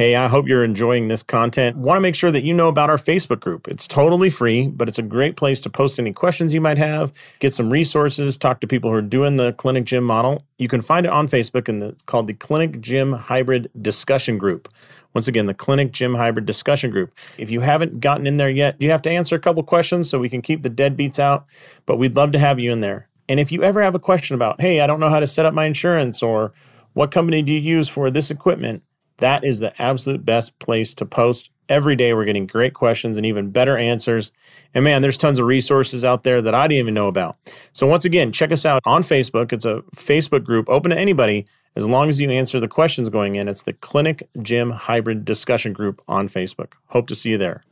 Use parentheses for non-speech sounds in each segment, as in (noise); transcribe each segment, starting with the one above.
Hey, I hope you're enjoying this content. Want to make sure that you know about our Facebook group. It's totally free, but it's a great place to post any questions you might have, get some resources, talk to people who are doing the clinic gym model. You can find it on Facebook and it's called the Clinic Gym Hybrid Discussion Group. Once again, the Clinic Gym Hybrid Discussion Group. If you haven't gotten in there yet, you have to answer a couple questions so we can keep the deadbeats out, but we'd love to have you in there. And if you ever have a question about, hey, I don't know how to set up my insurance or what company do you use for this equipment? That is the absolute best place to post. Every day we're getting great questions and even better answers. And man, there's tons of resources out there that I didn't even know about. So once again, check us out on Facebook. It's a Facebook group open to anybody as long as you answer the questions going in. It's the Clinic Gym Hybrid Discussion Group on Facebook. Hope to see you there.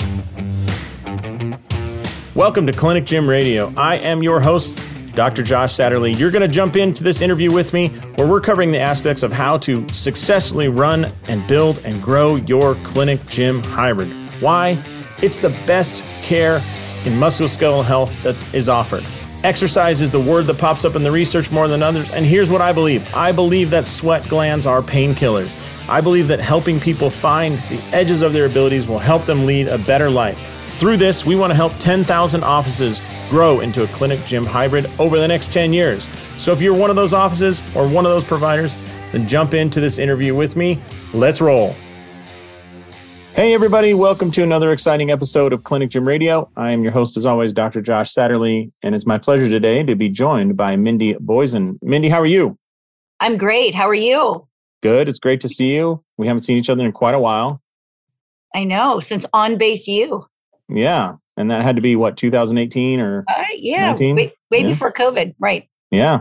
Welcome to Clinic Gym Radio. I am your host, Dr. Josh Satterley. You're going to jump into this interview with me where we're covering the aspects of how to successfully run and build and grow your clinic gym hybrid. Why? It's the best care in musculoskeletal health that is offered. Exercise is the word that pops up in the research more than others, and here's what I believe I believe that sweat glands are painkillers. I believe that helping people find the edges of their abilities will help them lead a better life. Through this, we want to help 10,000 offices grow into a clinic gym hybrid over the next 10 years. So if you're one of those offices or one of those providers, then jump into this interview with me. Let's roll. Hey, everybody, welcome to another exciting episode of Clinic Gym Radio. I am your host, as always, Dr. Josh Satterley, and it's my pleasure today to be joined by Mindy Boysen. Mindy, how are you? I'm great. How are you? Good. It's great to see you. We haven't seen each other in quite a while. I know, since On Base U. Yeah. And that had to be what, 2018 or uh, yeah, 19? way, way yeah. before COVID. Right. Yeah.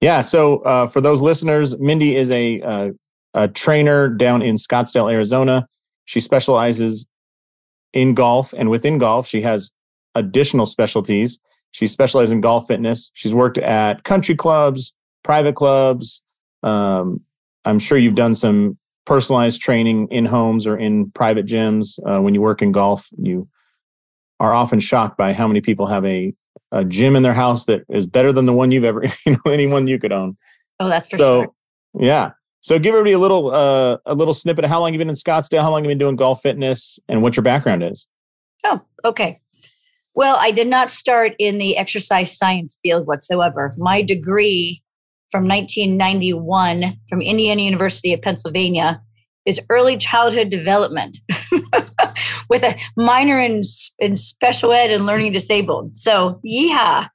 Yeah. So uh, for those listeners, Mindy is a, uh, a trainer down in Scottsdale, Arizona. She specializes in golf, and within golf, she has additional specialties. She specializes in golf fitness. She's worked at country clubs, private clubs. Um, I'm sure you've done some personalized training in homes or in private gyms. Uh, when you work in golf, you are often shocked by how many people have a, a gym in their house that is better than the one you've ever, (laughs) you know, anyone you could own. Oh, that's for so, sure. Yeah. So give everybody a little uh, a little snippet of how long you've been in Scottsdale, how long you've been doing golf fitness, and what your background is. Oh, okay. Well, I did not start in the exercise science field whatsoever. My degree from 1991 from Indiana University of Pennsylvania is early childhood development. (laughs) with a minor in, in special ed and learning disabled. So, yeah.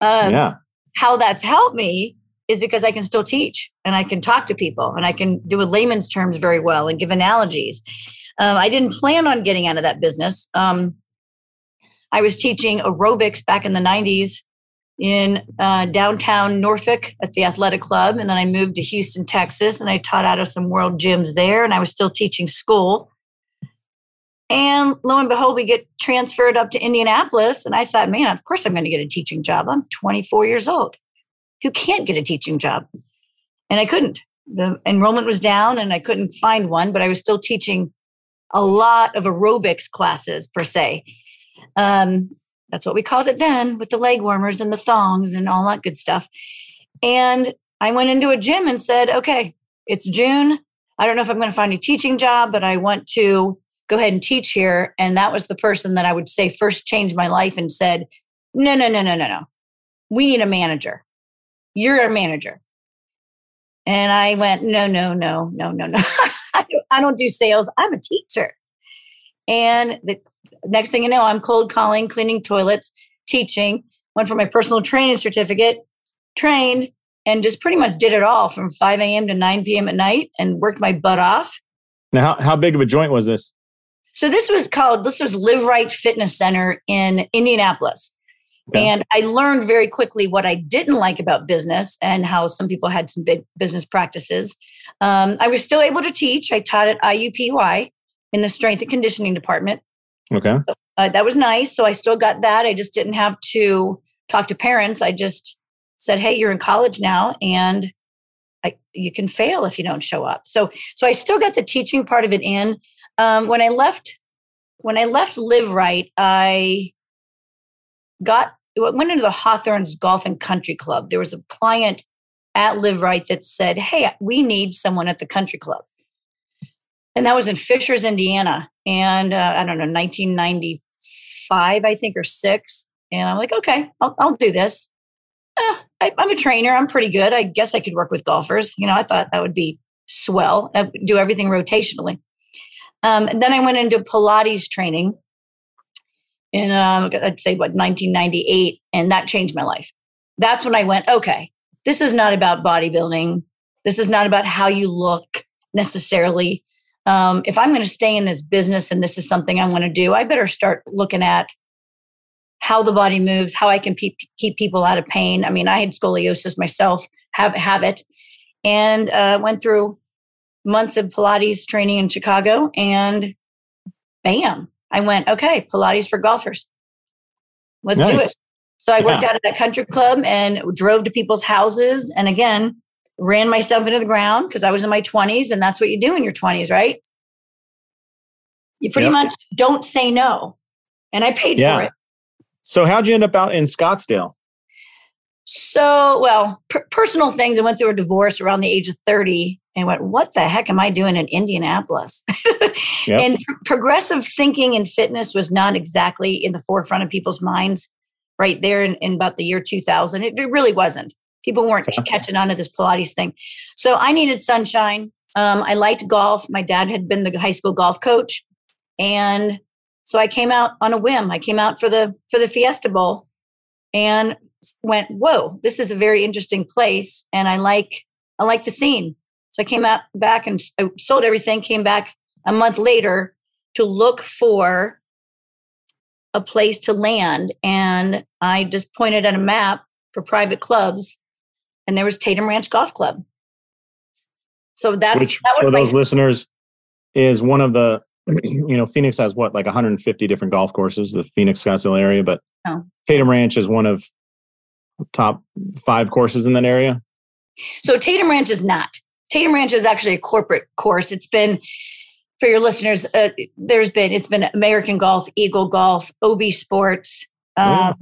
Um, yeah. How that's helped me is because I can still teach and I can talk to people and I can do a layman's terms very well and give analogies. Um, I didn't plan on getting out of that business. Um, I was teaching aerobics back in the 90s in uh, downtown Norfolk at the athletic club. And then I moved to Houston, Texas, and I taught out of some world gyms there. And I was still teaching school. And lo and behold, we get transferred up to Indianapolis. And I thought, man, of course I'm going to get a teaching job. I'm 24 years old. Who can't get a teaching job? And I couldn't. The enrollment was down and I couldn't find one, but I was still teaching a lot of aerobics classes per se. Um, that's what we called it then with the leg warmers and the thongs and all that good stuff. And I went into a gym and said, okay, it's June. I don't know if I'm going to find a teaching job, but I want to go ahead and teach here. And that was the person that I would say first changed my life and said, no, no, no, no, no, no. We need a manager. You're a manager. And I went, no, no, no, no, no, no. (laughs) I don't do sales. I'm a teacher. And the next thing you know, I'm cold calling, cleaning toilets, teaching, went for my personal training certificate, trained, and just pretty much did it all from 5 a.m. to 9 p.m. at night and worked my butt off. Now, how, how big of a joint was this? So this was called, this was Live Right Fitness Center in Indianapolis. Yeah. And I learned very quickly what I didn't like about business and how some people had some big business practices. Um, I was still able to teach. I taught at IUPUI in the strength and conditioning department. Okay. Uh, that was nice. So I still got that. I just didn't have to talk to parents. I just said, "Hey, you're in college now, and I, you can fail if you don't show up." So, so I still got the teaching part of it in. Um, when I left, when I left Live Right, I got went into the Hawthorns Golf and Country Club. There was a client at Live Right that said, "Hey, we need someone at the country club." and that was in Fishers, Indiana, and uh, I don't know, 1995, I think, or six. And I'm like, okay, I'll, I'll do this. Eh, I, am a trainer. I'm pretty good. I guess I could work with golfers. You know, I thought that would be swell. I do everything rotationally. Um, and then I went into Pilates training in, um, I'd say, what, 1998. And that changed my life. That's when I went, okay, this is not about bodybuilding. This is not about how you look necessarily. Um, if I'm going to stay in this business and this is something I want to do, I better start looking at how the body moves, how I can pe- keep people out of pain. I mean, I had scoliosis myself, have have it, and uh, went through months of Pilates training in Chicago, and bam, I went okay, Pilates for golfers. Let's nice. do it. So I worked out at that country club and drove to people's houses, and again, ran myself into the ground because I was in my 20s, and that's what you do in your 20s, right? You pretty yep. much don't say no. And I paid yeah. for it. So how'd you end up out in Scottsdale? So, well, per- personal things. I went through a divorce around the age of 30 and went, what the heck am I doing in Indianapolis? (laughs) yep. And pr- progressive thinking and fitness was not exactly in the forefront of people's minds right there in, in about the year 2000. It, it really wasn't. People weren't okay. catching on to this Pilates thing. So I needed sunshine. Um, I liked golf. My dad had been the high school golf coach. And so I came out on a whim. I came out for the for the Fiesta Bowl and went, "Whoa, this is a very interesting place and I like I like the scene." So I came out back and I sold everything, came back a month later to look for a place to land and I just pointed at a map for private clubs and there was Tatum Ranch Golf Club. So that's Which, that for those listeners is one of the (clears throat) you know, Phoenix has what, like 150 different golf courses, the Phoenix Scottsdale area, but oh. Tatum Ranch is one of top five courses in that area. So Tatum Ranch is not. Tatum Ranch is actually a corporate course. It's been for your listeners. Uh, there's been it's been American Golf, Eagle Golf, OB Sports. Um,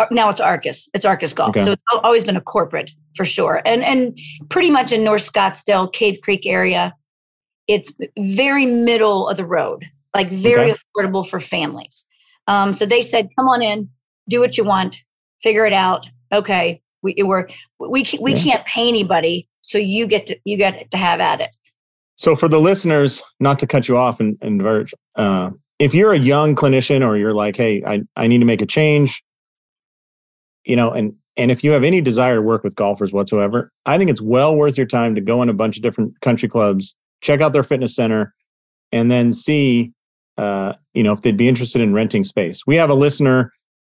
oh. Now it's Arcis. It's Arcis Golf. Okay. So it's always been a corporate for sure, and and pretty much in North Scottsdale, Cave Creek area it's very middle of the road, like very okay. affordable for families. Um, so they said, "Come on in, do what you want, figure it out." Okay, we we're, we we yeah. can't pay anybody, so you get to you get to have at it. So for the listeners, not to cut you off and, and Verge, uh, if you're a young clinician or you're like, "Hey, I I need to make a change," you know, and and if you have any desire to work with golfers whatsoever, I think it's well worth your time to go in a bunch of different country clubs check out their fitness center, and then see, uh, you know, if they'd be interested in renting space. We have a listener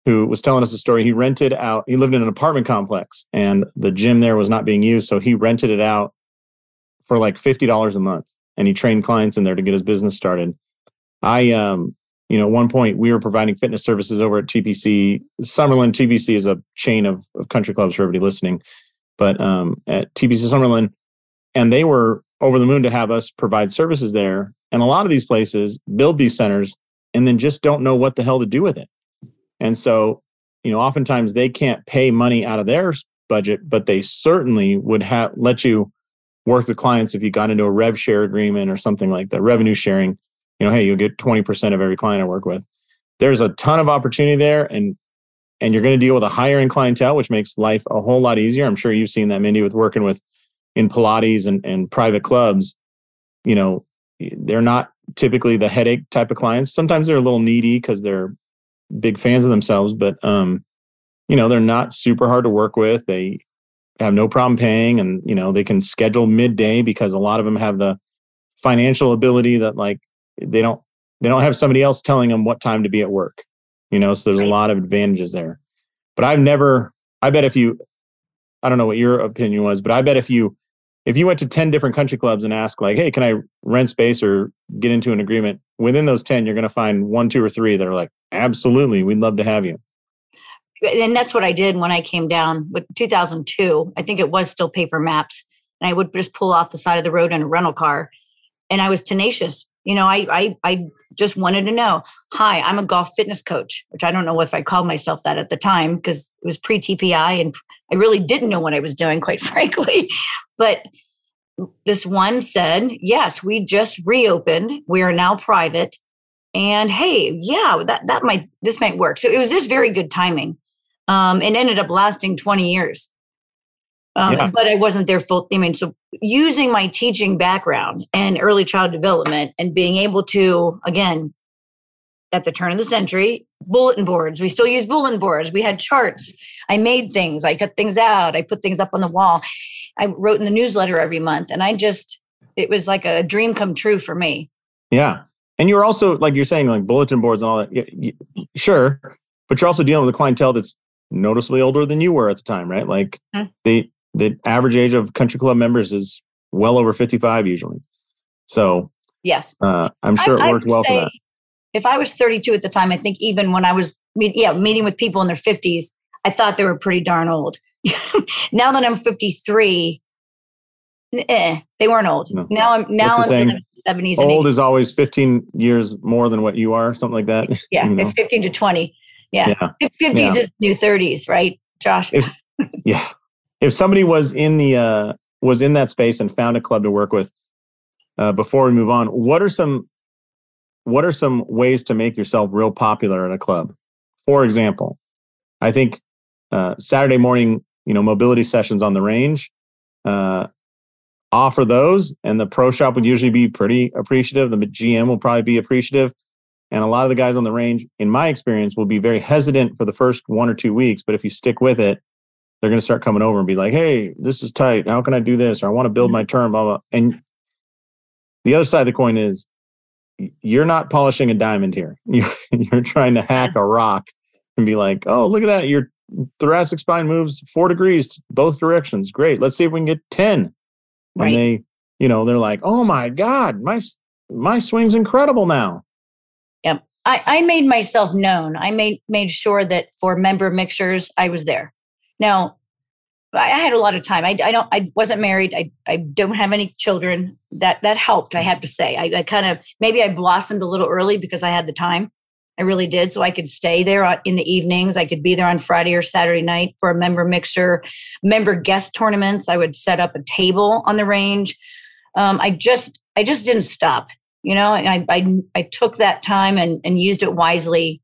who was telling us a story. He rented out. He lived in an apartment complex, and the gym there was not being used, so he rented it out for like fifty dollars a month, and he trained clients in there to get his business started. I, um, you know, at one point we were providing fitness services over at TPC. Summerlin TPC is a chain of, of country clubs for everybody listening, but um, at TPC Summerlin, and they were over the moon to have us provide services there. And a lot of these places build these centers and then just don't know what the hell to do with it. And so, you know, oftentimes they can't pay money out of their budget, but they certainly would have let you work with clients if you got into a rev share agreement or something like that, revenue sharing. You know, hey, you'll get 20% of every client I work with. There's a ton of opportunity there and and you're going to deal with a higher end clientele, which makes life a whole lot easier. I'm sure you've seen that, Mindy, with working with in Pilates and, and private clubs, you know, they're not typically the headache type of clients. Sometimes they're a little needy because they're big fans of themselves, but um, you know, they're not super hard to work with. They have no problem paying and you know, they can schedule midday because a lot of them have the financial ability that like they don't they don't have somebody else telling them what time to be at work. You know, so there's a lot of advantages there. But I've never I bet if you I don't know what your opinion was, but I bet if you if you went to 10 different country clubs and asked like hey can i rent space or get into an agreement? Within those 10 you're going to find one two or three that are like absolutely we'd love to have you. And that's what i did when i came down with 2002 i think it was still paper maps and i would just pull off the side of the road in a rental car and i was tenacious. You know i i, I just wanted to know hi i'm a golf fitness coach which i don't know if i called myself that at the time because it was pre tpi and i really didn't know what i was doing quite (laughs) frankly but this one said, Yes, we just reopened. We are now private. And hey, yeah, that, that might, this might work. So it was just very good timing. Um, and ended up lasting 20 years. Um, yeah. But I wasn't there full. I mean, so using my teaching background and early child development and being able to, again, at the turn of the century, bulletin boards. We still use bulletin boards. We had charts. I made things. I cut things out. I put things up on the wall. I wrote in the newsletter every month. And I just, it was like a dream come true for me. Yeah. And you're also, like you're saying, like bulletin boards and all that. You, sure. But you're also dealing with a clientele that's noticeably older than you were at the time, right? Like mm-hmm. the the average age of country club members is well over 55 usually. So yes, uh, I'm sure I, it worked well for that. If I was 32 at the time, I think even when I was meet, yeah meeting with people in their 50s, I thought they were pretty darn old. (laughs) now that I'm 53, eh, they weren't old. No. Now I'm now I'm in the 70s. Old is always 15 years more than what you are, something like that. (laughs) Yeah, you know? 15 to 20. Yeah, yeah. 50s yeah. is new 30s, right, Josh? If, yeah, if somebody was in the uh, was in that space and found a club to work with, uh, before we move on, what are some what are some ways to make yourself real popular at a club? For example, I think uh, Saturday morning, you know, mobility sessions on the range, uh, offer those, and the pro shop would usually be pretty appreciative. The GM will probably be appreciative, and a lot of the guys on the range, in my experience, will be very hesitant for the first one or two weeks. But if you stick with it, they're going to start coming over and be like, "Hey, this is tight. How can I do this?" Or I want to build my term. Blah blah. And the other side of the coin is, you're not polishing a diamond here. (laughs) You're, trying to hack a rock and be like, "Oh, look at that! Your thoracic spine moves four degrees both directions. Great. Let's see if we can get ten. Right. And they, you know, they're like, "Oh my god, my my swing's incredible now." Yep. I, I made myself known. I made made sure that for member mixers, I was there. Now, I had a lot of time. I, I don't. I wasn't married. I, I don't have any children. That that helped. I have to say. I, I kind of maybe I blossomed a little early because I had the time. I really did. So I could stay there in the evenings. I could be there on Friday or Saturday night for a member mixer, member guest tournaments. I would set up a table on the range. Um, I just I just didn't stop. You know, I, I I took that time and and used it wisely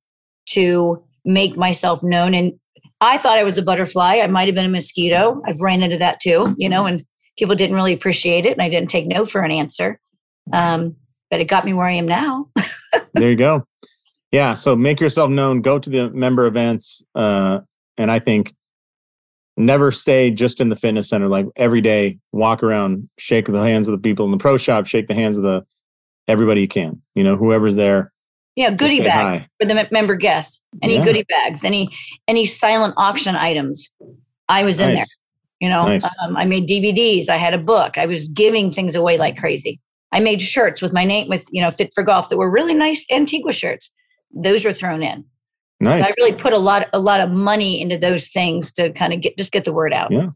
to make myself known and I thought I was a butterfly. I might have been a mosquito. I've ran into that too, you know, and people didn't really appreciate it. And I didn't take no for an answer. Um, but it got me where I am now. (laughs) there you go. Yeah. So make yourself known, go to the member events. Uh, and I think never stay just in the fitness center. Like every day, walk around, shake the hands of the people in the pro shop, shake the hands of the everybody you can, you know, whoever's there yeah, goodie bags hi. for the member guests. Any yeah. goodie bags, any any silent auction items. I was in nice. there. You know, nice. um, I made DVDs. I had a book. I was giving things away like crazy. I made shirts with my name with you know Fit for Golf that were really nice Antigua shirts. Those were thrown in. Nice. So I really put a lot a lot of money into those things to kind of get just get the word out. Yeah.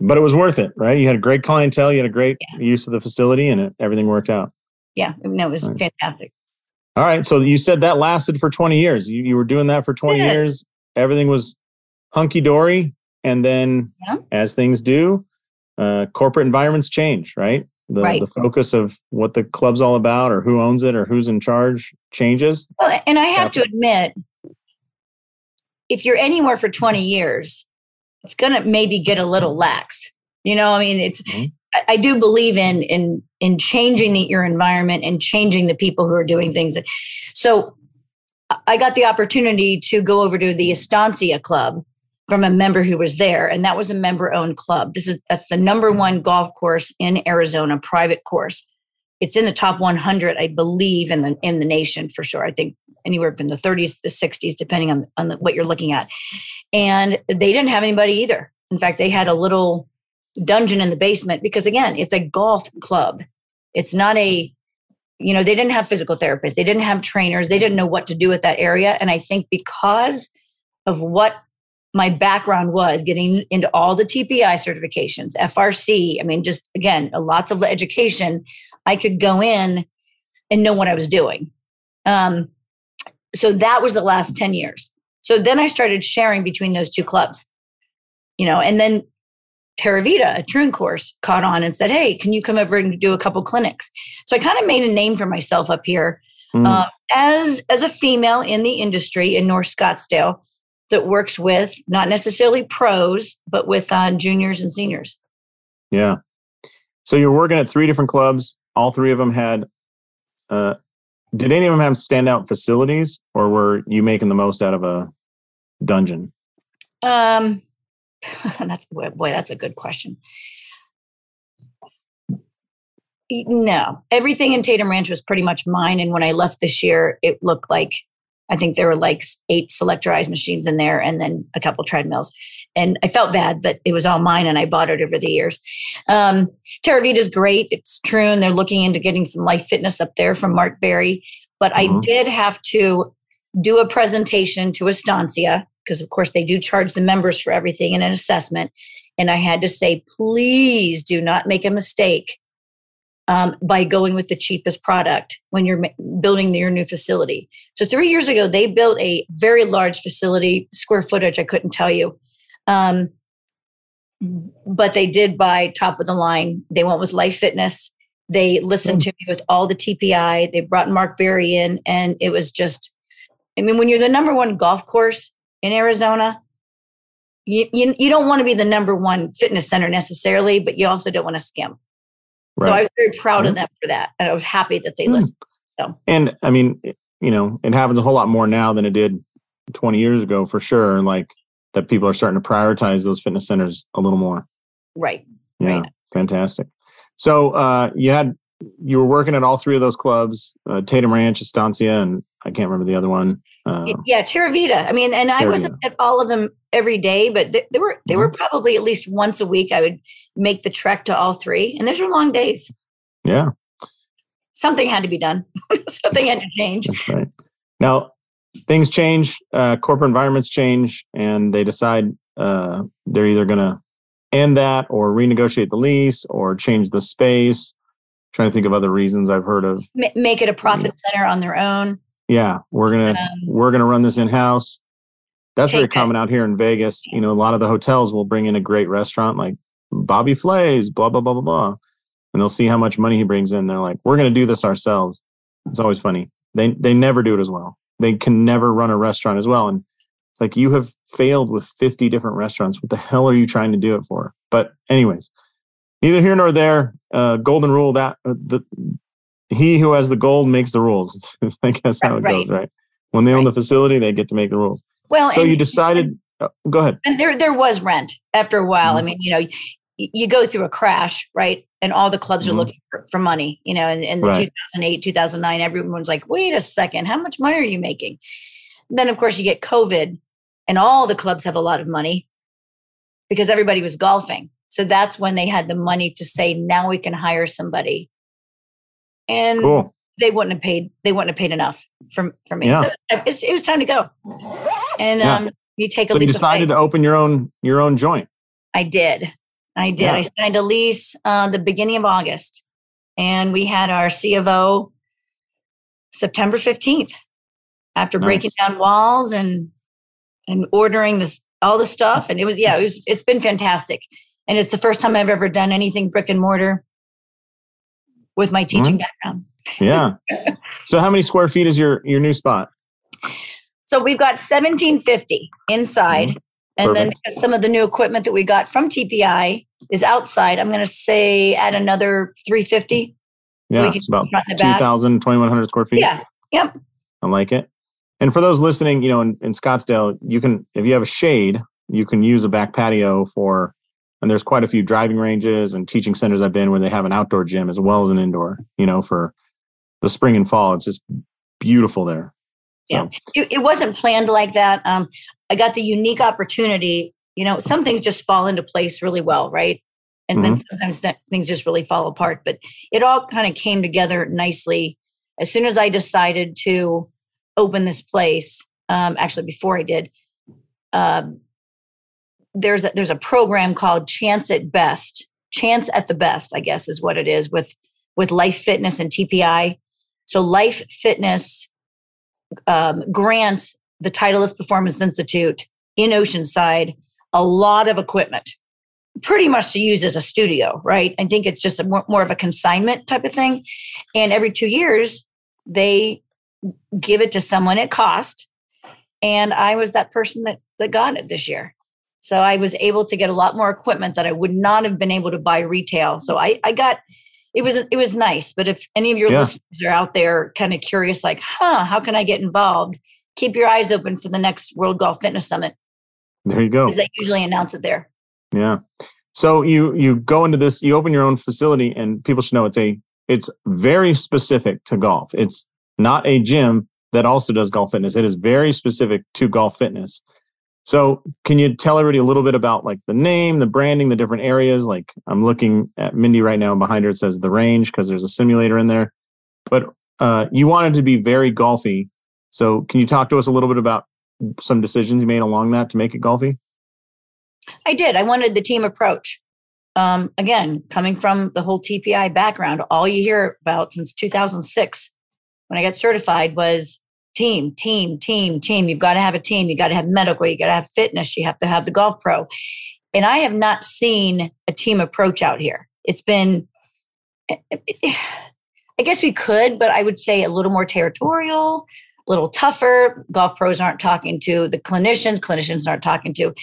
But it was worth it, right? You had a great clientele, you had a great yeah. use of the facility, and it, everything worked out. Yeah, no, it was nice. fantastic. All right. So you said that lasted for 20 years. You, you were doing that for 20 yeah. years. Everything was hunky dory. And then, yeah. as things do, uh, corporate environments change, right? The, right? the focus of what the club's all about or who owns it or who's in charge changes. Well, and I have to admit, if you're anywhere for 20 years, it's going to maybe get a little lax. You know, I mean, it's, mm-hmm. I, do believe in, in in changing the, your environment and changing the people who are doing things. So I got the opportunity to go over to the Estancia Club from a member who was there, and that was a member-owned club. This is that's the number one golf course in Arizona, private course. It's in the top 100, I believe, in the in the nation for sure. I think anywhere from the 30s to the 60s, depending on on the, what you're looking at. And they didn't have anybody either. In fact, they had a little dungeon in the basement because again, it's a golf club. It's not a, you know, they didn't have physical therapists, they didn't have trainers, they didn't know what to do with that area. And I think because of what my background was getting into all the TPI certifications, FRC, I mean, just again, lots of education, I could go in and know what I was doing. Um, so that was the last 10 years. So then I started sharing between those two clubs, you know, and then Terravita, a Troon course, caught on and said, Hey, can you come over and do a couple clinics? So I kind of made a name for myself up here mm. um, as, as a female in the industry in North Scottsdale that works with not necessarily pros, but with uh, juniors and seniors. Yeah. So you're working at three different clubs. All three of them had, uh, did any of them have standout facilities or were you making the most out of a dungeon? Um, (laughs) that's boy, that's a good question. No, everything in Tatum Ranch was pretty much mine. And when I left this year, it looked like I think there were like eight selectorized machines in there and then a couple treadmills. And I felt bad, but it was all mine and I bought it over the years. Um, Terravita is great. It's true. And they're looking into getting some life fitness up there from Mark Berry. But mm-hmm. I did have to do a presentation to Estancia because of course they do charge the members for everything in an assessment. And I had to say, please do not make a mistake um, by going with the cheapest product when you're building your new facility. So three years ago, they built a very large facility, square footage I couldn't tell you, um, but they did buy top of the line. They went with Life Fitness. They listened mm. to me with all the TPI. They brought Mark Berry in, and it was just. I mean, when you're the number one golf course in Arizona, you, you, you don't want to be the number one fitness center necessarily, but you also don't want to skimp. Right. So I was very proud mm-hmm. of them for that. And I was happy that they mm listened. So. And I mean, you know, it happens a whole lot more now than it did 20 years ago for sure. Like that people are starting to prioritize those fitness centers a little more. Right. Yeah. Right. Fantastic. So uh, you had, you were working at all three of those clubs, uh, Tatum Ranch, Estancia, and I can't remember the other one. Uh, yeah, Terravita. I mean, and I wasn't at all of them every day, but they, they were they mm-hmm. were probably at least once a week. I would make the trek to all three, and those were long days. Yeah, something had to be done. (laughs) something had to change. That's right. Now things change, uh, corporate environments change, and they decide uh, they're either going to end that or renegotiate the lease or change the space. I'm trying to think of other reasons I've heard of. Make it a profit center on their own yeah we're gonna um, we're gonna run this in house that's very common out here in vegas. You know a lot of the hotels will bring in a great restaurant like bobby flay's blah blah blah blah blah and they'll see how much money he brings in. They're like we're gonna do this ourselves. It's always funny. They they never do it as well. They can never run a restaurant as well and it's like you have failed with 50 different restaurants. What the hell are you trying to do it for? But anyways neither here nor there uh, golden rule that uh, the he who has the gold makes the rules. (laughs) I guess how it right. goes, right? When they own the facility, they get to make the rules. Well, so you decided. Oh, go ahead. And there, there was rent after a while. Mm-hmm. I mean, you know, you, you, go through a crash, right? And all the clubs mm-hmm. are looking for, for, money. You know, in, in the right. 2008, 2009, everyone's like, "Wait a second, how much money are you making?" And then, of course, you get COVID, and all the clubs have a lot of money because everybody was golfing. So that's when they had the money to say, "Now we can hire somebody and cool. they wouldn't have paid. They wouldn't have paid enough for for me. Yeah. So it was time to go. And yeah. um, you take a. So you decided to open your own your own joint. I did. I did. Yeah. I signed a lease uh, the beginning of August, and we had our C of O September fifteenth. After nice. breaking down walls and and ordering this all the stuff, and it was yeah, it was it's been fantastic, and it's the first time I've ever done anything brick and mortar with my teaching mm-hmm. background. yeah. So how many square feet is your your new spot? So we've got 1750 inside. Mm-hmm. And then some of the new equipment that we got from TPI is outside. I'm going to say add another 350. So yeah, it's about 2,000, 2,100 square feet. Yeah. Yep. I like it. And for those listening, you know, in, in Scottsdale, you can, if you have a shade, you can use a back patio for and there's quite a few driving ranges and teaching centers I've been where they have an outdoor gym as well as an indoor, you know, for the spring and fall. It's just beautiful there. So. Yeah. It, it, wasn't planned like that. Um, I got the unique opportunity, you know, some things just fall into place really well, right? And mm-hmm. then sometimes that, things just really fall apart. But it all kind of came together nicely as soon as I decided to open this place. Um, actually, before I did, um, there's a, there's a program called Chance at Best, Chance at the Best, I guess is what it is with with Life Fitness and TPI. So Life Fitness um, grants the Titleist Performance Institute in Oceanside a lot of equipment. pretty much to use as a studio, right? I think it's just more, more of a consignment type of thing. And every two years, they give it to someone at cost. And I was that person that, that got it this year. So I was able to get a lot more equipment that I would not have been able to buy retail. So I, I got it was it was nice. But if any of your yeah. listeners are out there kind of curious, like, huh, how can I get involved? Keep your eyes open for the next World Golf Fitness Summit. There you go. Because they usually announce it there. Yeah. So you you go into this, you open your own facility, and people should know it's a it's very specific to golf. It's not a gym that also does golf fitness. It is very specific to golf fitness. So, can you tell everybody a little bit about like the name, the branding, the different areas? Like, I'm looking at Mindy right now, and behind her it says the range because there's a simulator in there. But uh, you wanted to be very golfy. So, can you talk to us a little bit about some decisions you made along that to make it golfy? I did. I wanted the team approach. Um, again, coming from the whole TPI background, all you hear about since 2006 when I got certified was team, team, team, team. You've got to have a team. You got to have medical. You got to have fitness. You have to have the golf pro. And I have not seen a team approach out here. It's been, (sighs) I guess we could, but I would say a little more territorial, a little tougher. Golf pros aren't talking to the clinicians. Clinicians aren't talking to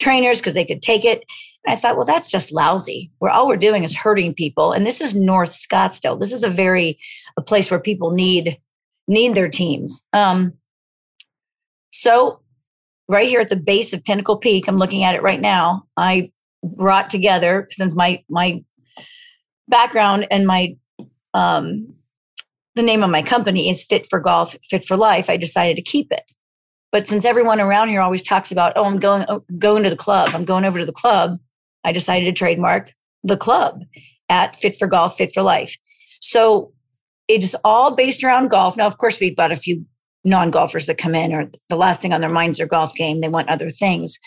trainers because they could take it. And I thought, well, that's just lousy. Where all we're doing is hurting people. And this is North Scottsdale. This is a very a place where people need need their teams. Um, so, right here at the base of Pinnacle Peak, I'm looking at it right now. I brought together since my my background and my um, the name of my company is Fit for Golf, Fit for Life. I decided to keep it. But since everyone around here always talks about, oh, I'm going oh, going to the club, I'm going over to the club, I decided to trademark the club at Fit for Golf, Fit for Life. So it's all based around golf. Now, of course, we've got a few non golfers that come in, or the last thing on their minds are golf game. They want other things.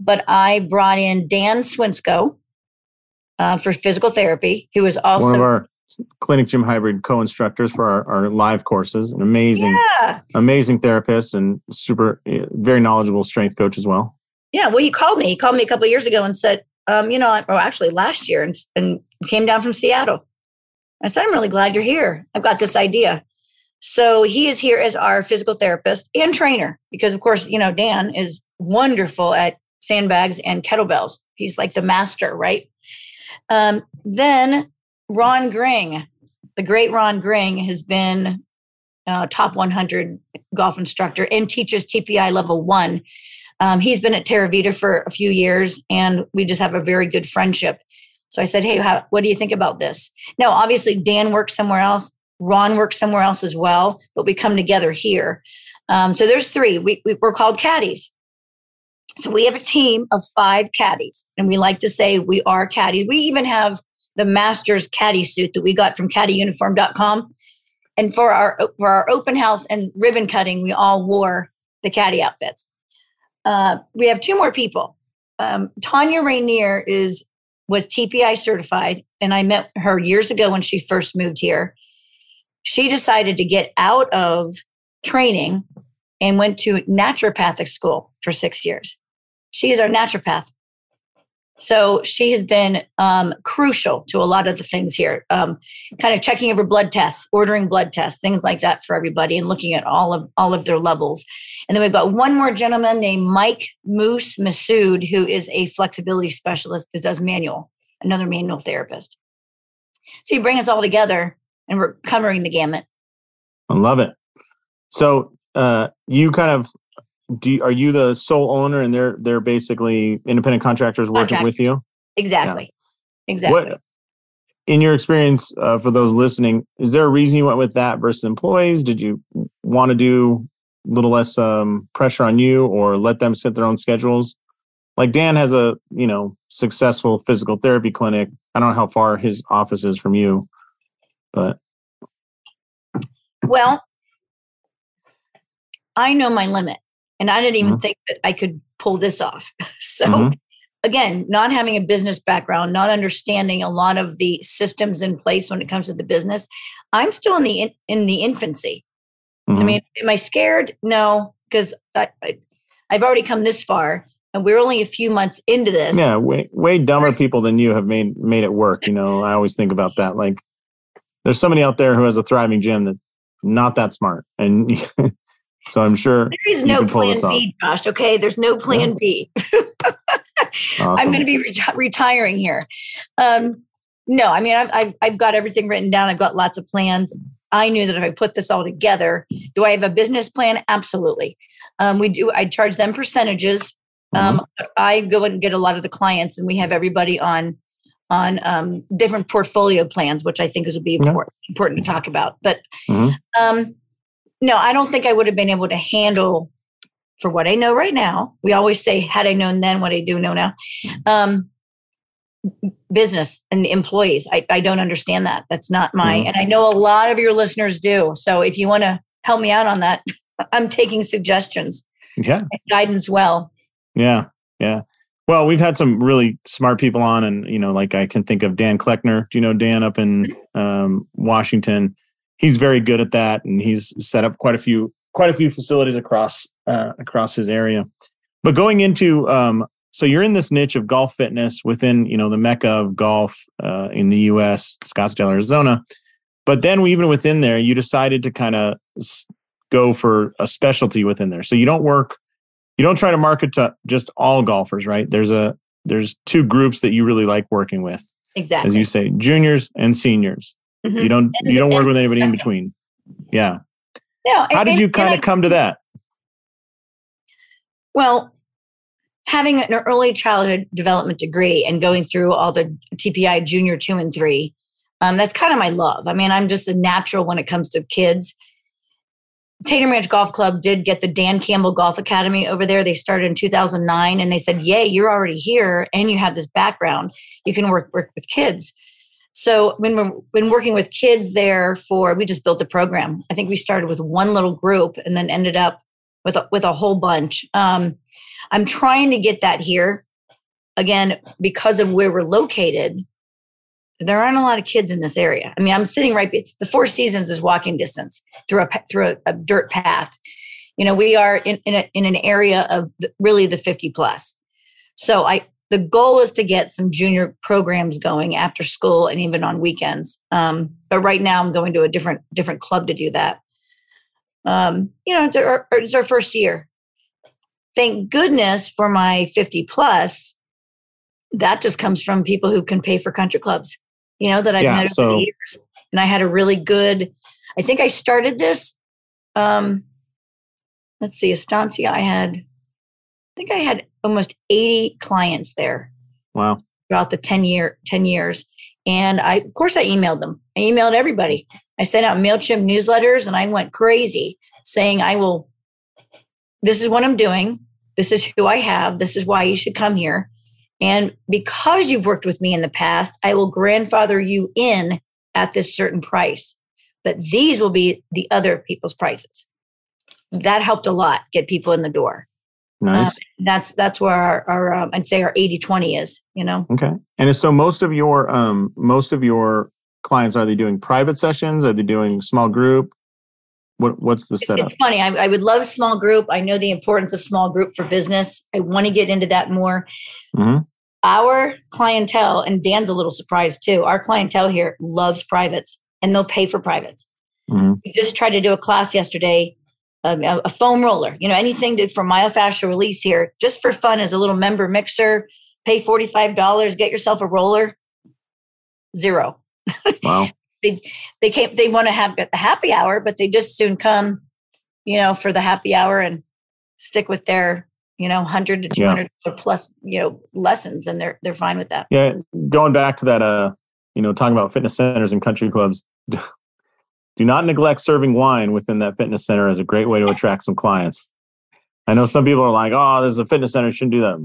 But I brought in Dan Swinscoe uh, for physical therapy, who is also one of our clinic gym hybrid co-instructors for our, our live courses. An amazing, yeah. amazing therapist and super, eh, very knowledgeable strength coach as well. Yeah, well, he called me. He called me a couple years ago and said, um, you know, or actually last year, and, and came down from Seattle I said, I'm really glad you're here. I've got this idea. So he is here as our physical therapist and trainer because, of course, you know, Dan is wonderful at sandbags and kettlebells. He's like the master, right? Um, then Ron Gring, the great Ron Gring, has been uh, top 100 golf instructor and teaches TPI level one. Um, he's been at Terra Vita for a few years, and we just have a very good friendship. So I said, Hey, how, what do you think about this? Now, obviously, Dan works somewhere else. Ron works somewhere else as well, but we come together here. Um, so there's three. We, we, we're called caddies. So we have a team of five caddies, and we like to say we are caddies. We even have the master's caddy suit that we got from caddyuniform.com. And for our for our open house and ribbon cutting, we all wore the caddy outfits. Uh, we have two more people. Um, Tanya Rainier is was TPI certified, and I met her years ago when she first moved here. She decided to get out of training and went to naturopathic school for six years. She is our naturopath. So she has been um, crucial to a lot of the things here, um, kind of checking over blood tests, ordering blood tests, things like that for everybody, and looking at all of all of their levels. And then we've got one more gentleman named Mike Moose Masood, who is a flexibility specialist that does manual, another manual therapist. So you bring us all together, and we're covering the gamut. I love it. So uh, you kind of do you, are you the sole owner and they're they're basically independent contractors working with you? Exactly. Yeah. exactly. what, in your experience uh, for those listening is there a reason you went with that versus employees? Did you want to do a little less um, pressure on you or let them set their own schedules? Like dan has a you know successful physical therapy clinic. I don't know how far his office is from you but well i know my limit and I didn't even mm-hmm. think that I could pull this off. (laughs) so, mm-hmm. again, not having a business background, not understanding a lot of the systems in place when it comes to the business, I'm still in the in, in the infancy. Mm-hmm. I mean, am I scared? No, because I, I, I've already come this far. and we're only a few months into this. Yeah, way way dumber people than you have made made it work. You know, I always think about that. Like, there's somebody out there who has a thriving gym that not that smart, and (laughs) so I'm sure there is no plan B, Josh. Okay, there's no plan yeah. B. (laughs) awesome. I'm going to be re- retiring here. Um, no, I mean I've, I've I've got everything written down. I've got lots of plans. I knew that if I put this all together, do I have a business plan? Absolutely. Um, we do. I charge them percentages. Um, mm-hmm. I go and get a lot of the clients, and we have everybody on on um, different portfolio plans, which I think is would be important, yeah. important to talk about. But mm-hmm. um, no, I don't think I would have been able to handle for what I know right now. We always say, had I known then what I do know now. Um, business and the employees. I, I don't understand that. That's not my, mm-hmm. and I know a lot of your listeners do. So if you want to help me out on that, (laughs) I'm taking suggestions. Yeah. Guidance well. Yeah. Yeah. Well, we've had some really smart people on, and you know, like I can think of Dan Kleckner. Do you know Dan up in um, Washington? He's very good at that, and he's set up quite a few quite a few facilities across uh, across his area. But going into um, so you're in this niche of golf fitness within you know the mecca of golf uh, in the U.S., Scottsdale, Arizona. But then even within there, you decided to kind of go for a specialty within there. So you don't work, you don't try to market to just all golfers, right? There's a there's two groups that you really like working with. Exactly. As you say, juniors and seniors. Mm-hmm. You don't you don't work with anybody in between. Yeah. No. How did you kind of come to that? Well, having an early childhood development degree and going through all the TPI junior two and three, um, that's kind of my love. I mean, I'm just a natural when it comes to kids. Tatum Ranch Golf Club did get the Dan Campbell Golf Academy over there. They started in 2009 and they said, Yay, you're already here and you have this background. You can work, work with kids. So when we're been working with kids there for, we just built a program. I think we started with one little group and then ended up with a, with a whole bunch. Um, I'm trying to get that here. Again, because of where we're located, there aren't a lot of kids in this area. I mean, I'm sitting right. The Four Seasons is walking distance through a through a, a dirt path. You know, we are in in, a, in an area of the, really the 50 plus. So I the goal is to get some junior programs going after school and even on weekends. Um, but right now, I'm going to a different different club to do that. Um, you know, it's our, it's our first year. Thank goodness for my 50 plus. That just comes from people who can pay for country clubs you know, that I've yeah, met so, over the years. And I had a really good, I think I started this. Um, let's see, Estancia, I had, I think I had almost 80 clients there. Wow. Throughout the 10 year, 10 years. And I, of course, I emailed them. I emailed everybody. I sent out MailChimp newsletters and I went crazy saying, I will, this is what I'm doing. This is who I have. This is why you should come here. And because you've worked with me in the past, I will grandfather you in at this certain price. But these will be the other people's prices. That helped a lot get people in the door. Nice. Um, that's that's where our, our um, I'd say our 80 20 is, you know. Okay. And so most of your um most of your clients are they doing private sessions? Are they doing small group? What, what's the setup? It's funny. I, I, would love small group. I know the importance of small group for business. I want to get into that more. Mm-hmm our clientele, and Dan's a little surprised too, our clientele here loves privates and they'll pay for privates. Mm-hmm. We just tried to do a class yesterday, a, a, foam roller, you know, anything to, for myofascial release here, just for fun as a little member mixer, pay $45, get yourself a roller. Zero. Wow. (laughs) they, they came, they want to have the happy hour, but they just soon come, you know, for the happy hour and stick with their you know 100 to 200 yeah. plus you know lessons and they're they're fine with that yeah going back to that uh you know talking about fitness centers and country clubs do not neglect serving wine within that fitness center as a great way to attract some clients. I know some people are like oh there's a fitness center shouldn't do that.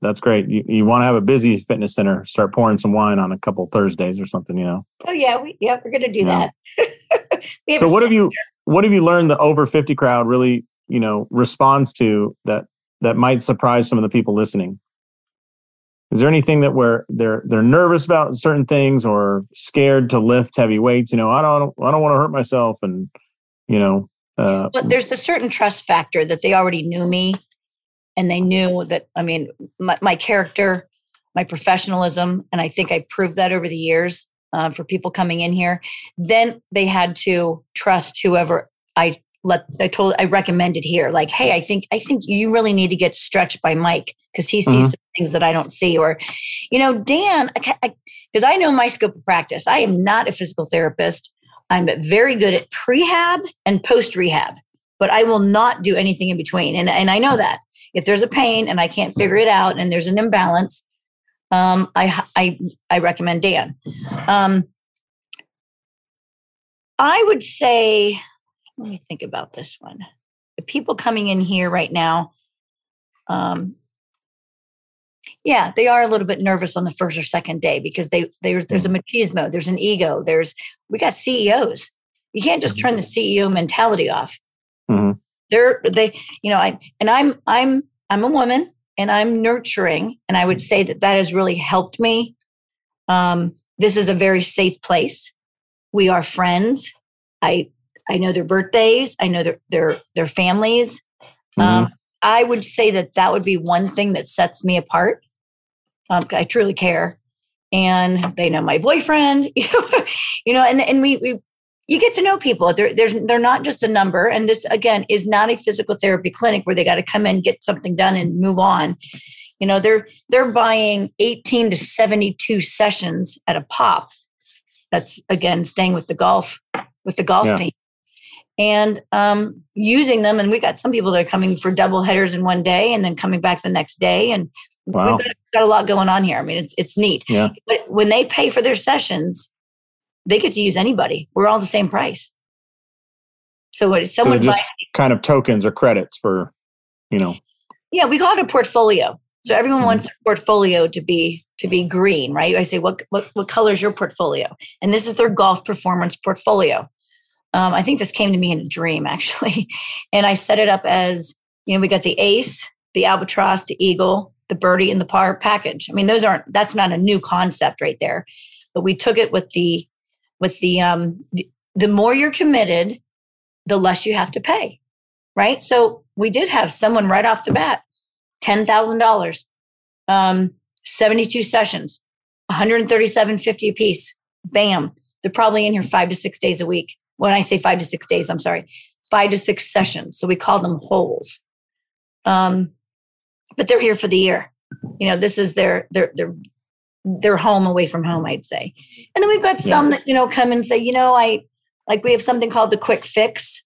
That's great. You, you want to have a busy fitness center start pouring some wine on a couple thursdays or something you know? Oh yeah we yeah we're gonna do yeah. that. (laughs) So what have you what have you learned the over 50 crowd really you know responds to that that might surprise some of the people listening? Is there anything that where they're they're nervous about certain things or scared to lift heavy weights? You know, I don't I don't want to hurt myself, and you know. Uh, but there's the certain trust factor that they already knew me, and they knew that I mean my, my character, my professionalism, and I think I proved that over the years uh, for people coming in here. Then they had to trust whoever I let I told I recommended here. Like, hey, I think I think you really need to get stretched by Mike because he sees mm-hmm. some things that I don't see. Or, you know, Dan, because I, I, I know my scope of practice. I am not a physical therapist. I'm very good at prehab and post rehab, but I will not do anything in between. And and I know that if there's a pain and I can't figure it out and there's an imbalance, um, I I I recommend Dan. Um, I would say let me think about this one. The people coming in here right now, um, yeah, they are a little bit nervous on the first or second day because they there's there's a mm. machismo, there's an ego, there's we got CEOs. You can't just turn the mm-hmm. CEO mentality off. Mm-hmm. They're they, you know, I and I'm I'm I'm a woman and I'm nurturing, and I would say that that has really helped me. Um, this is a very safe place. We are friends. I I know their birthdays. I know their their their families. Mm-hmm. Um, I would say that that would be one thing that sets me apart. Um, I truly care, and they know my boyfriend. (laughs) You know, and and we we you get to know people. They're there's they're not just a number. And this again is not a physical therapy clinic where they got to come in, get something done, and move on. You know, they're they're buying 18 to 72 sessions at a pop. That's again staying with the golf with the golf yeah. theme and um, using them. And we got some people that are coming for double headers in one day and then coming back the next day. And wow. we've got, got, a lot going on here. I mean, it's it's neat. Yeah. But when they pay for their sessions, they get to use anybody. We're all the same price. So what if someone so just buys, kind of tokens or credits for, you know. Yeah, we call it a portfolio. So everyone mm-hmm. wants their portfolio to be to be green, right? I say, what, what what color is your portfolio? And this is their golf performance portfolio. Um, I think this came to me in a dream actually. (laughs) and I set it up as, you know, we got the ace, the albatross, the eagle, the birdie, and the par package. I mean, those aren't, that's not a new concept right there. But we took it with the, with the, um, the, the more you're committed, the less you have to pay. Right. So we did have someone right off the bat, $10,000, um, 72 sessions, 137.50 a piece. Bam. They're probably in here five to six days a week when I say five to six days, I'm sorry, five to six sessions. So we call them holes. Um, but they're here for the year. You know, this is their their their their home away from home, I'd say. And then we've got some yeah. that, you know, come and say, you know, I like we have something called the quick fix.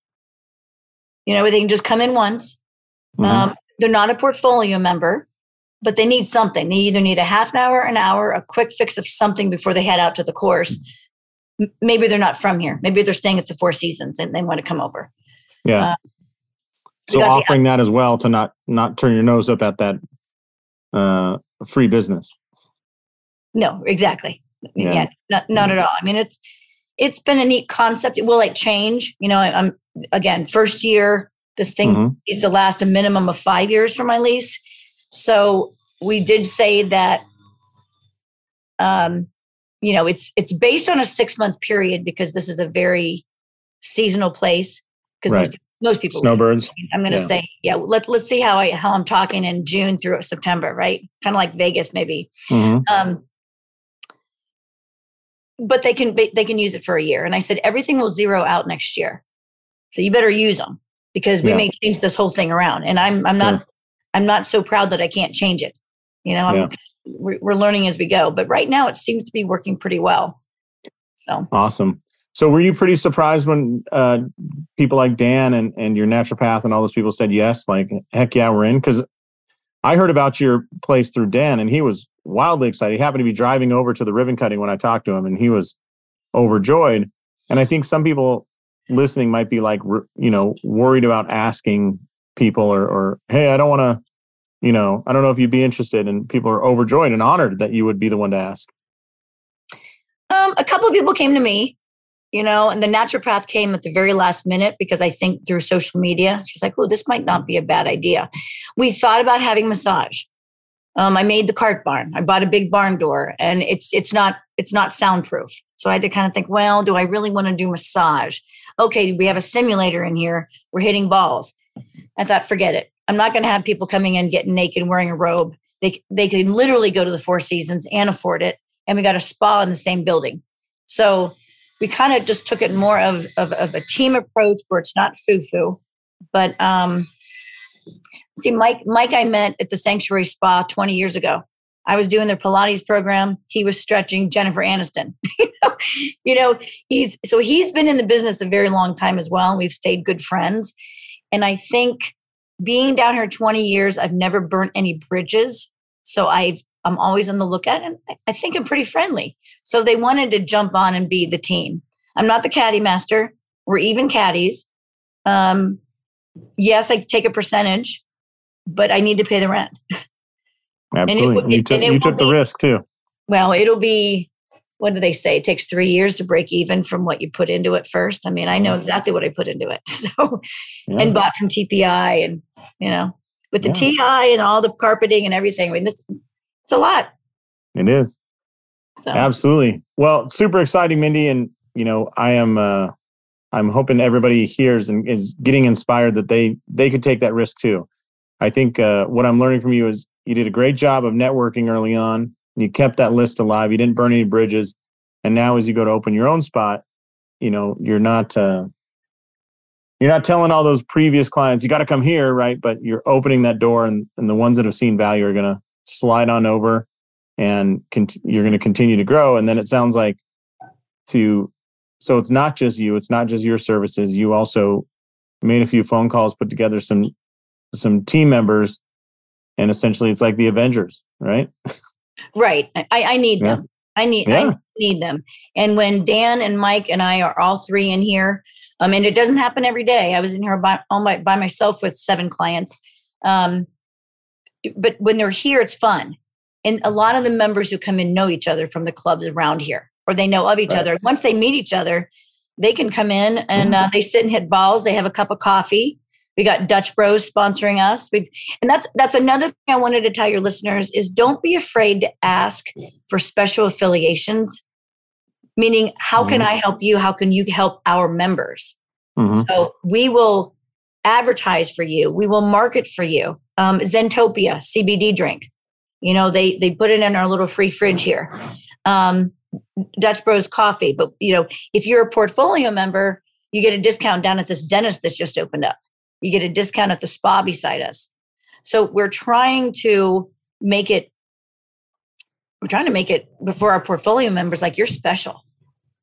You know, where they can just come in once. Mm-hmm. Um, they're not a portfolio member, but they need something. They either need a half an hour, an hour, a quick fix of something before they head out to the course maybe they're not from here. Maybe they're staying at the Four Seasons and they want to come over. Yeah. Uh, so offering the, that as well to not not turn your nose up at that uh, free business. No, exactly. Yeah, yeah not not at all. I mean, it's it's been a neat concept. It will like change. You know, I'm again first year. This thing mm-hmm. needs to last a minimum of five years for my lease. So we did say that um, you know it's it's based on a six month period because this is a very seasonal place because right. most, most, people snowbirds. I'm going to yeah. say yeah let, let's see how i how i'm talking in june through september right? Kind of like vegas maybe. Mm-hmm. um, but they can they can use it for a year. And i said everything will zero out next year. So you better use them because we yeah. may change this whole thing around. And i'm i'm not i'm not so proud that i can't change it. You know i'm yeah we're learning as we go. But right now, it seems to be working pretty well. So awesome. So were you pretty surprised when uh, people like Dan and, and your naturopath and all those people said yes, like heck yeah, we're in? Because I heard about your place through Dan, and he was wildly excited. He happened to be driving over to the ribbon cutting when I talked to him, and he was overjoyed. And I think some people listening might be like, you know, worried about asking people or, or hey, I don't want to you know, I don't know if you'd be interested, and people are overjoyed and honored that you would be the one to ask. Um, a couple of people came to me, you know, and the naturopath came at the very last minute because I think through social media, she's like, "Oh, this might not be a bad idea." We thought about having massage. Um, I made the cart barn. I bought a big barn door, and it's it's not it's not soundproof. So I had to kind of think, well, do I really want to do massage? Okay, we have a simulator in here. We're hitting balls. I thought, forget it. I'm not going to have people coming in getting naked wearing a robe. They they can literally go to the Four Seasons and afford it. And we got a spa in the same building. So we kind of just took it more of, of, of a team approach where it's not foo-foo. But um, see, Mike, Mike, I met at the Sanctuary Spa 20 years ago. I was doing their Pilates program. He was stretching Jennifer Aniston. (laughs) you know, he's so he's been in the business a very long time as well. We've stayed good friends. And I think being down here 20 years, I've never burnt any bridges. So I've I'm always on the lookout and I think I'm pretty friendly. So they wanted to jump on and be the team. I'm not the caddy master. We're even caddies. Um, yes, I take a percentage, but I need to pay the rent. (laughs) Absolutely. It, you, took, you took the be, risk too. Well, it'll be, what do they say? It takes three years to break even from what you put into it first. I mean, I know exactly what I put into it. (laughs) So, yeah. and bought from TPI and, you know, with the yeah. TI and all the carpeting and everything. I mean, this, it's a lot. It is. So. Absolutely. Well, super exciting, Mindy. And, you know, I am, uh, I'm hoping everybody hears and is getting inspired that they, they could take that risk too. I think, uh, what I'm learning from you is you did a great job of networking early on. You kept that list alive. You didn't burn any bridges. And now, as you go to open your own spot, you know you're not uh, you're not telling all those previous clients you got to come here, right? But you're opening that door, and, and the ones that have seen value are going to slide on over, and cont- you're going to continue to grow. And then it sounds like to so it's not just you, it's not just your services. You also made a few phone calls, put together some some team members and essentially it's like the Avengers, right? Right. I, I need yeah. them. I need yeah. I need them. And when Dan and Mike and I are all three in here, um, and it doesn't happen every day. I was in here by all my, by myself with seven clients. Um, but when they're here, it's fun. And a lot of the members who come in know each other from the clubs around here, or they know of each right. other. Once they meet each other, they can come in and mm-hmm. uh, they sit and hit balls. They have a cup of coffee. We got Dutch Bros sponsoring us. We've, and that's that's another thing I wanted to tell your listeners is don't be afraid to ask for special affiliations. Meaning, how mm-hmm. can I help you? How can you help our members? Mm-hmm. So we will advertise for you. We will market for you. Um, Zentopia CBD drink. You know, they they put it in our little free fridge here. Um, Dutch Bros coffee. But you know, if you're a portfolio member, you get a discount down at this dentist that's just opened up you get a discount at the spa beside us. So we're trying to make it, we're trying to make it before our portfolio members like you're special.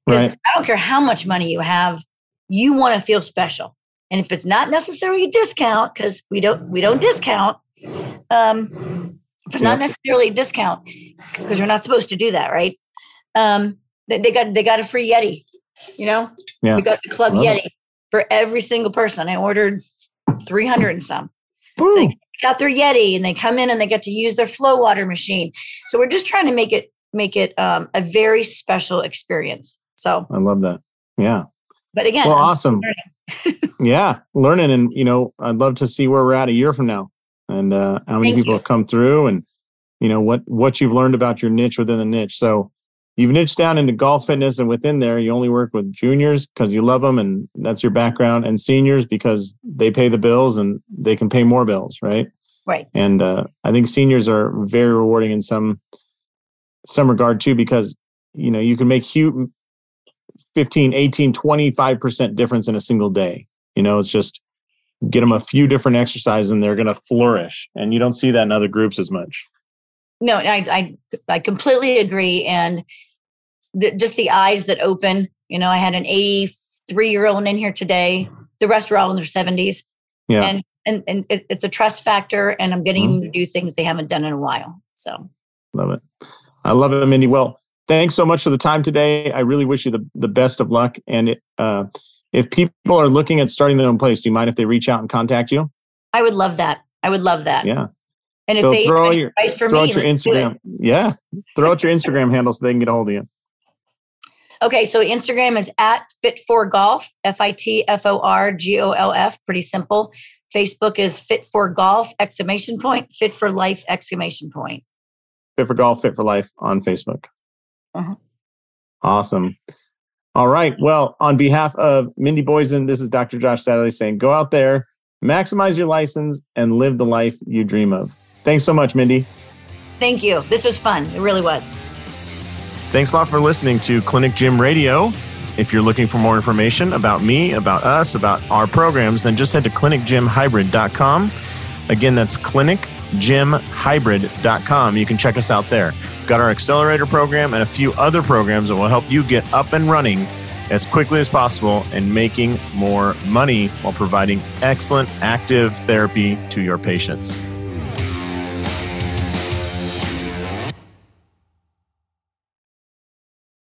Because right. I don't care how much money you have, you want to feel special. And if it's not necessarily a discount, because we don't we don't discount, um, if it's not necessarily a discount, because we're not supposed to do that, right? Um, they, they got they got a free Yeti, you know. Yeah. We got the Club Yeti it. for every single person. I ordered 300 and some. So they got their Yeti and they come in and they get to use their flow water machine. So we're just trying to make it make it um, a very special experience. So I love that. Yeah. But again, well, I'm awesome. Learning. (laughs) yeah, learning, and you know, I'd love to see where we're at a year from now, and uh, how many Thank people you. have come through, and you know what what you've learned about your niche within the niche. So you've niched down into golf fitness and within there you only work with juniors because you love them and that's your background and seniors because they pay the bills and they can pay more bills right? Right. And uh, i think seniors are very rewarding in some some regard too because you know you can make huge 15 18 25% difference in a single day. You know it's just get them a few different exercises and they're going to flourish and you don't see that in other groups as much. No I, I i completely agree and the, just the eyes that open. You know, I had an 83 year old in here today. The rest are all in their 70s. Yeah. And and, and it, it's a trust factor, and I'm getting mm-hmm. them to do things they haven't done in a while. So love it. I love it, Mindy. Well, thanks so much for the time today. I really wish you the, the best of luck. And it, uh, if people are looking at starting their own place, do you mind if they reach out and contact you? I would love that. I would love that. Yeah. And if they throw your, advice for throw me, out your Instagram. Yeah. Throw out your Instagram handle so they can get a hold of you. Okay, so Instagram is at Fit for Golf, F I T F O R G O L F. Pretty simple. Facebook is Fit for Golf exclamation point, Fit for Life exclamation point. Fit for Golf, Fit for Life on Facebook. Uh-huh. Awesome. All right. Well, on behalf of Mindy Boysen, this is Dr. Josh Satterley saying go out there, maximize your license, and live the life you dream of. Thanks so much, Mindy. Thank you. This was fun. It really was. Thanks a lot for listening to Clinic Gym Radio. If you're looking for more information about me, about us, about our programs, then just head to clinicgymhybrid.com. Again, that's clinicgymhybrid.com. You can check us out there. We've got our accelerator program and a few other programs that will help you get up and running as quickly as possible and making more money while providing excellent active therapy to your patients.